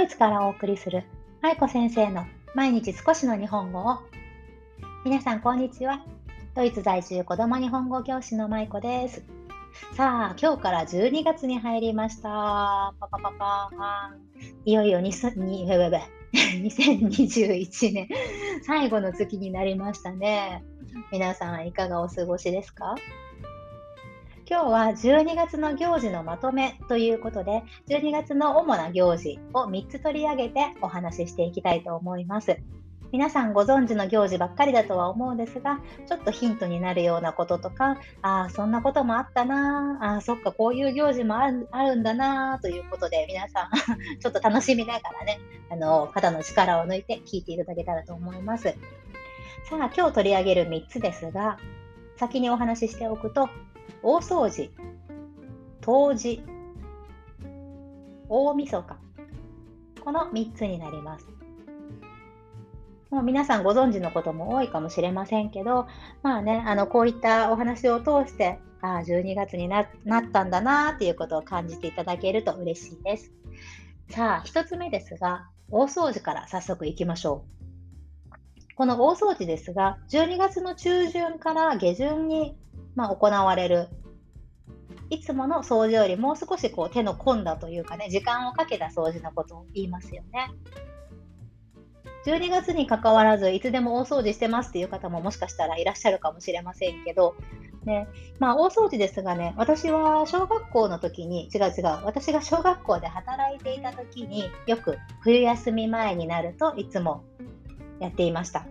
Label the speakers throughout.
Speaker 1: ドイツからお送りする舞子先生の毎日少しの日本語を。皆さんこんにちは。ドイツ在住子供日本語教師の舞子です。さあ今日から12月に入りました。パパパパいよいよ2021 年。最後の月になりましたね。皆さんいかがお過ごしですか？今日は12月の行事のまとめということで、12月の主な行事を3つ取り上げてお話ししていきたいと思います。皆さんご存知の行事ばっかりだとは思うんですが、ちょっとヒントになるようなこととか、ああ、そんなこともあったなああ、そっか、こういう行事もあるあるんだなということで、皆さん ちょっと楽しみながらね、あの、肩の力を抜いて聞いていただけたらと思います。さあ、今日取り上げる3つですが、先にお話ししておくと、大掃除、冬至、大晦日。この3つになります。もう皆さんご存知のことも多いかもしれませんけど、まあね、あのこういったお話を通して、ああ、12月になったんだなっていうことを感じていただけると嬉しいです。さあ、1つ目ですが、大掃除から早速いきましょう。この大掃除ですが、12月の中旬から下旬にまあ、行われるいつもの掃除よりもう少しこう手の込んだというかね時間をかけた掃除のことを言いますよね。12月にかかわらずいつでも大掃除してますっていう方ももしかしたらいらっしゃるかもしれませんけど、ねまあ、大掃除ですがね私は小学校の時に違う違う私が小学校で働いていた時によく冬休み前になるといつもやっていました。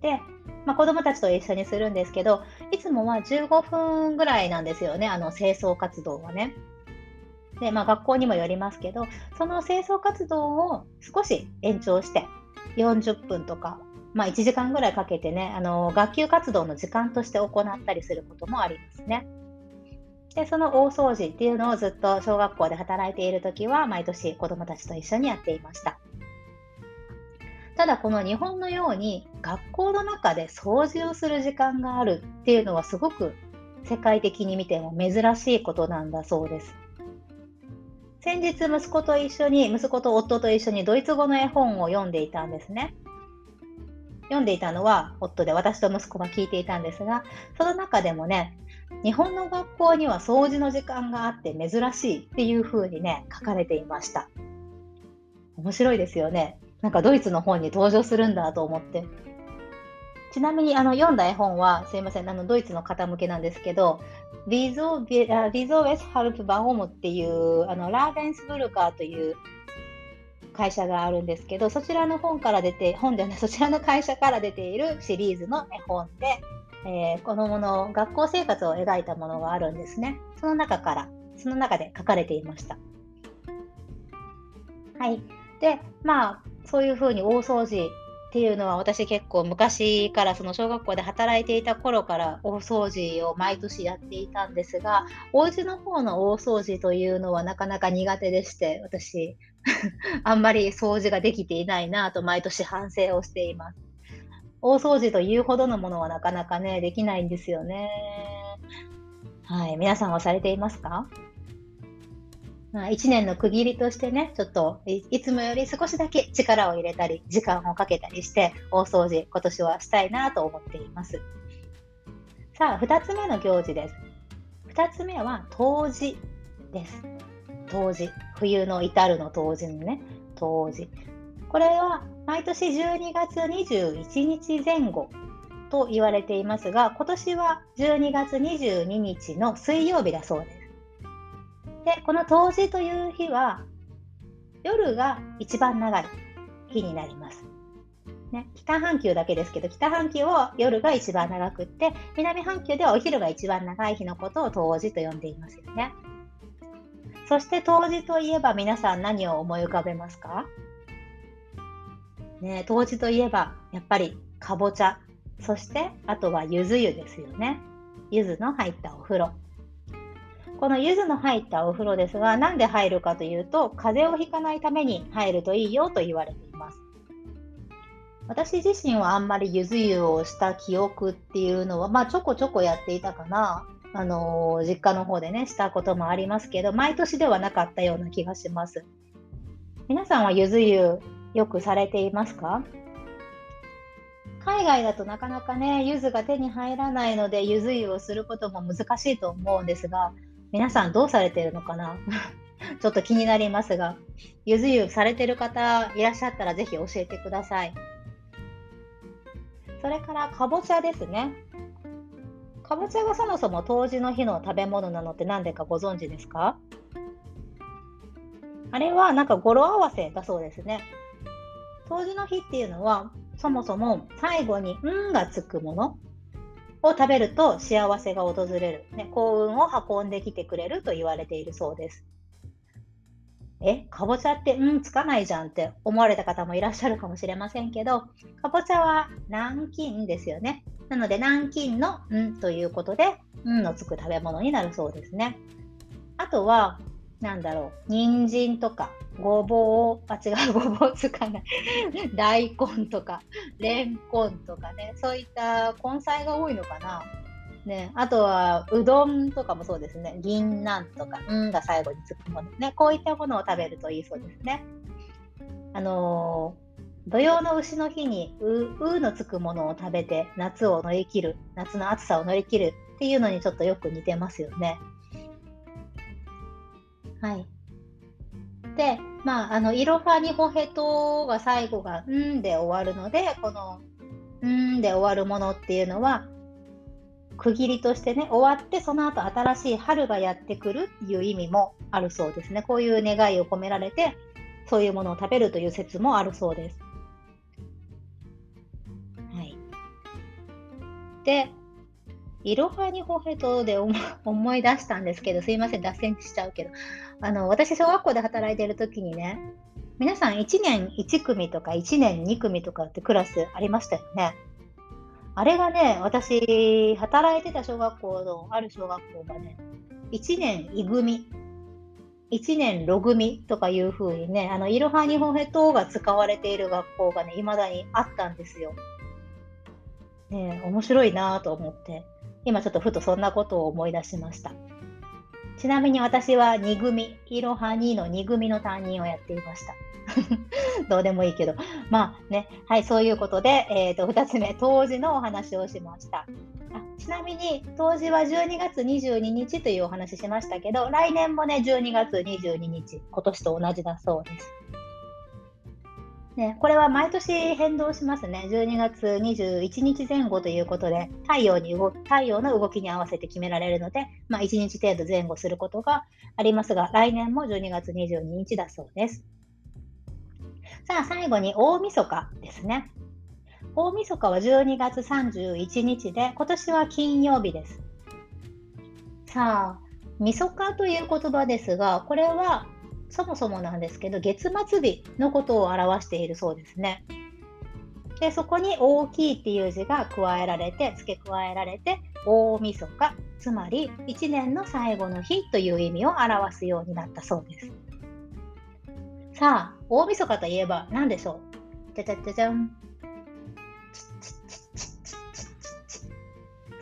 Speaker 1: でまあ、子供たちと一緒にするんですけど、いつもは15分ぐらいなんですよね、あの清掃活動はね。で、まあ、学校にもよりますけど、その清掃活動を少し延長して、40分とか、まあ、1時間ぐらいかけてね、あの学級活動の時間として行ったりすることもありますね。で、その大掃除っていうのをずっと小学校で働いているときは、毎年子供たちと一緒にやっていました。ただこの日本のように学校の中で掃除をする時間があるっていうのはすごく世界的に見ても珍しいことなんだそうです。先日息子と一緒に息子と夫と一緒にドイツ語の絵本を読んでいたんですね。読んでいたのは夫で私と息子が聞いていたんですがその中でもね日本の学校には掃除の時間があって珍しいっていうふうにね書かれていました面白いですよねなんかドイツの本に登場するんだと思って。ちなみにあの読んだ絵本は、すいません、あのドイツの方向けなんですけど、ビゾビビゾウェスハルプバホムっていうあのラーベンスブルカーという会社があるんですけど、そちらの本から出て、本ではない、そちらの会社から出ているシリーズの絵本で、えー、子供の学校生活を描いたものがあるんですね。その中から、その中で書かれていました。はい。で、まあ、そういうふうに大掃除っていうのは私結構昔からその小学校で働いていた頃から大掃除を毎年やっていたんですがお家の方の大掃除というのはなかなか苦手でして私あんまり掃除ができていないなと毎年反省をしています。大掃除というほどのものはなかなかねできないんですよね。はい皆さんはされていますか？まあ、1年の区切りとしてね、ちょっといつもより少しだけ力を入れたり、時間をかけたりして、大掃除、今年はしたいなと思っています。さあ、2つ目の行事です。2つ目は、冬至です。冬至。冬の至るの冬至のね、冬至。これは毎年12月21日前後と言われていますが、今年は12月22日の水曜日だそうです。で、この冬至という日は、夜が一番長い日になります。ね、北半球だけですけど、北半球は夜が一番長くって、南半球ではお昼が一番長い日のことを冬至と呼んでいますよね。そして冬至といえば皆さん何を思い浮かべますか？ね、冬至といえばやっぱりかぼちゃ、そしてあとはゆず湯ですよね。ゆずの入ったお風呂。この柚子の入ったお風呂ですが、なんで入るかというと、風邪をひかないために入るといいよと言われています。私自身はあんまり柚子湯をした記憶っていうのは、まあちょこちょこやっていたかな。あのー、実家の方でね、したこともありますけど、毎年ではなかったような気がします。皆さんはゆず湯よくされていますか？海外だとなかなかね、ゆずが手に入らないので、ゆず湯をすることも難しいと思うんですが、皆さんどうされてるのかな？ちょっと気になりますが、ゆず湯されてる方いらっしゃったらぜひ教えてください。それからかぼちゃですね。かぼちゃがそもそも冬至の日の食べ物なのって何でかご存知ですか？あれはなんか語呂合わせだそうですね。冬至の日っていうのはそもそも最後に「ん」がつくものを食べると幸せが訪れる、ね、幸運を運んできてくれると言われているそうです。え、かぼちゃってうんつかないじゃんって思われた方もいらっしゃるかもしれませんけど、かぼちゃは南京ですよね。なので南京のうんということで、うんのつく食べ物になるそうですね。あとは、なんだろう、人参とか、ごぼう、あ、違う、ごぼうつかない。大根とか、れんこんとかね、そういった根菜が多いのかな。ね、あとは、うどんとかもそうですね。銀杏とか、んが最後につくもの。ね、こういったものを食べるといいそうですね。あのー、土曜の牛の日にう、うのつくものを食べて夏を乗り切る、夏の暑さを乗り切るっていうのにちょっとよく似てますよね。はい。で、まあ、あの、いろはにほへとが最後がんで終わるので、このんで終わるものっていうのは、区切りとしてね、終わってその後新しい春がやってくるっていう意味もあるそうですね。こういう願いを込められて、そういうものを食べるという説もあるそうです。はい。で、いろはにほへとで思い出したんですけど、すいません、脱線しちゃうけど、あの私、小学校で働いてる時にね、皆さん1年1組とか1年2組とかってクラスありましたよね。あれがね、私、働いてた小学校のある小学校がね、1年い組、1年ろ組とかいう風にね、あの、いろはにほへとが使われている学校がね、未だにあったんですよ。ね面白いなと思って。今ちょっとふとそんなことを思い出しました。ちなみに私は2組、いろはにの2組の担任をやっていました。どうでもいいけど。まあね、はい、そういうことで、えー、と2つ目、冬至のお話をしました。あちなみに、冬至は12月22日というお話しましたけど、来年もね、12月22日、今年と同じだそうです。ね、これは毎年変動しますね。12月21日前後ということで、太陽に動太陽の動きに合わせて決められるので、まあ、1日程度前後することがありますが、来年も12月22日だそうです。さあ、最後に大晦日ですね。大晦日は12月31日で、今年は金曜日です。さあ、晦日という言葉ですが、これはそもそもなんですけど、月末日のことを表しているそうですね。で、そこに大きいっていう字が加えられて、付け加えられて、大晦日、つまり1年の最後の日という意味を表すようになったそうです。さあ、大晦日といえば何でしょう？じゃじゃじゃじゃん。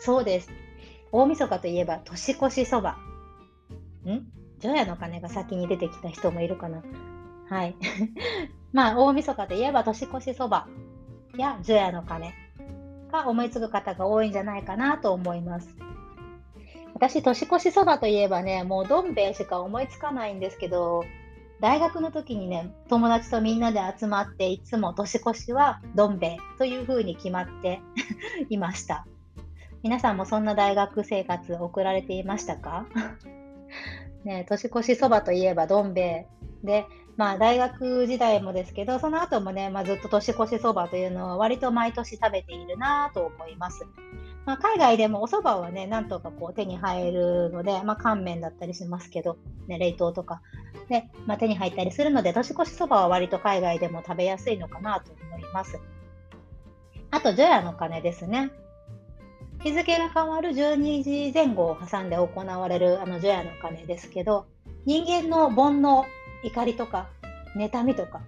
Speaker 1: そうです。大晦日といえば年越しそば。ん？除夜の鐘が先に出てきた人もいるかな。はい。まあ、大晦日といえば年越しそばや除夜の鐘が思いつく方が多いんじゃないかなと思います。私、年越しそばといえばね、もうどん兵衛しか思いつかないんですけど、大学の時にね、友達とみんなで集まって、いつも年越しはどん兵衛というふうに決まって いました。皆さんもそんな大学生活送られていましたか？ね、年越しそばといえばどん兵衛で、まあ、大学時代もですけど、その後もね、まあ、ずっと年越しそばというのは割と毎年食べているなと思います。まあ、海外でもお蕎麦はね、なんとかこう手に入るので、まあ、乾麺だったりしますけど、ね、冷凍とか、ねまあ、手に入ったりするので、年越しそばは割と海外でも食べやすいのかなと思います。あと、除夜の鐘ですね。日付が変わる12時前後を挟んで行われるあの除夜の鐘ですけど人間の煩悩怒りとか妬みとか、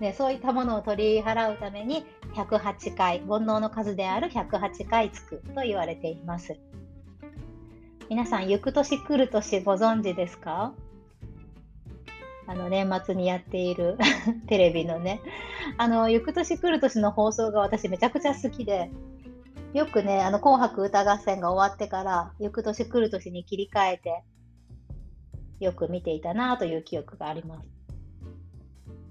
Speaker 1: ね、そういったものを取り払うために108回煩悩の数である108回つくと言われています。皆さん行く年来る年ご存知ですか？あの年末にやっている テレビのね、あの、行く年来る年の放送が私めちゃくちゃ好きで、よくね、あの、紅白歌合戦が終わってから、行く年来る年に切り替えて、よく見ていたなという記憶があります。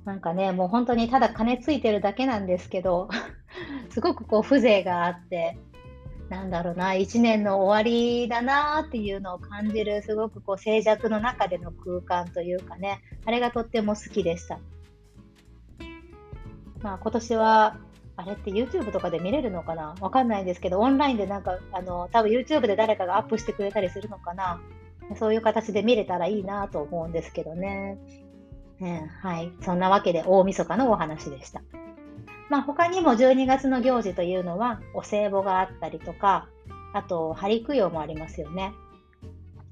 Speaker 1: なんかね、もう本当にただ金ついてるだけなんですけど、すごくこう風情があって、なんだろうな、1年の終わりだなっていうのを感じる、すごくこう静寂の中での空間というかね、あれがとっても好きでした。まあ今年はあれって YouTube とかで見れるのかな？わかんないんですけど、オンラインでなんか、あの、多分 YouTube で誰かがアップしてくれたりするのかな？そういう形で見れたらいいなと思うんですけどね。ねはい。そんなわけで大晦日のお話でした。まあ他にも12月の行事というのは、お歳暮があったりとか、あと、針供養もありますよね。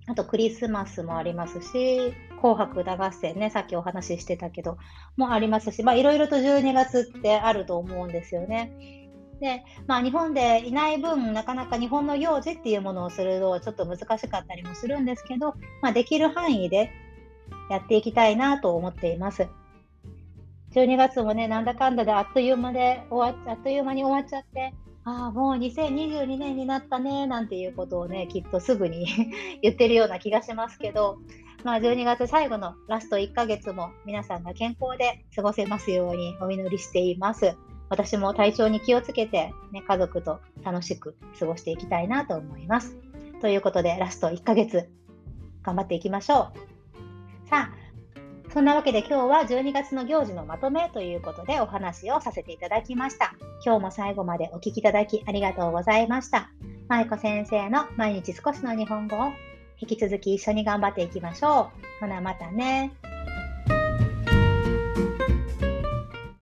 Speaker 1: あと、クリスマスもありますし、紅白歌合戦ね、さっきお話ししてたけど、もありますし、まあ、いろいろと12月ってあると思うんですよね。で、まあ、日本でいない分、なかなか日本の行事っていうものをするのはちょっと難しかったりもするんですけど、まあ、できる範囲でやっていきたいなと思っています。12月もね、なんだかんだであっという間で終わっあっという間に終わっちゃって、ああ、もう2022年になったね、なんていうことをね、きっとすぐに 言ってるような気がしますけど、まあ、12月最後のラスト1ヶ月も皆さんが健康で過ごせますようにお祈りしています。私も体調に気をつけて、ね、家族と楽しく過ごしていきたいなと思います。ということで、ラスト1ヶ月、頑張っていきましょう。さあ、そんなわけで今日は12月の行事のまとめということでお話をさせていただきました。今日も最後までお聴きいただきありがとうございました。舞子先生の毎日少しの日本語を引き続き一緒に頑張っていきましょう。ほなまたね。